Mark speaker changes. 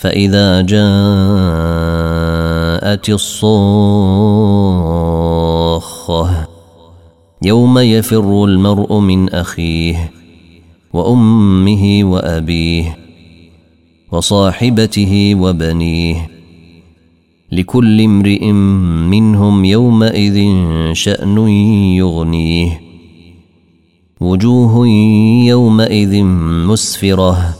Speaker 1: فإذا جاءت الصاخة يوم يفر المرء من أخيه وأمه وأبيه وصاحبته وبنيه لكل امرئ منهم يومئذ شأن يغنيه وجوه يومئذ مسفرة.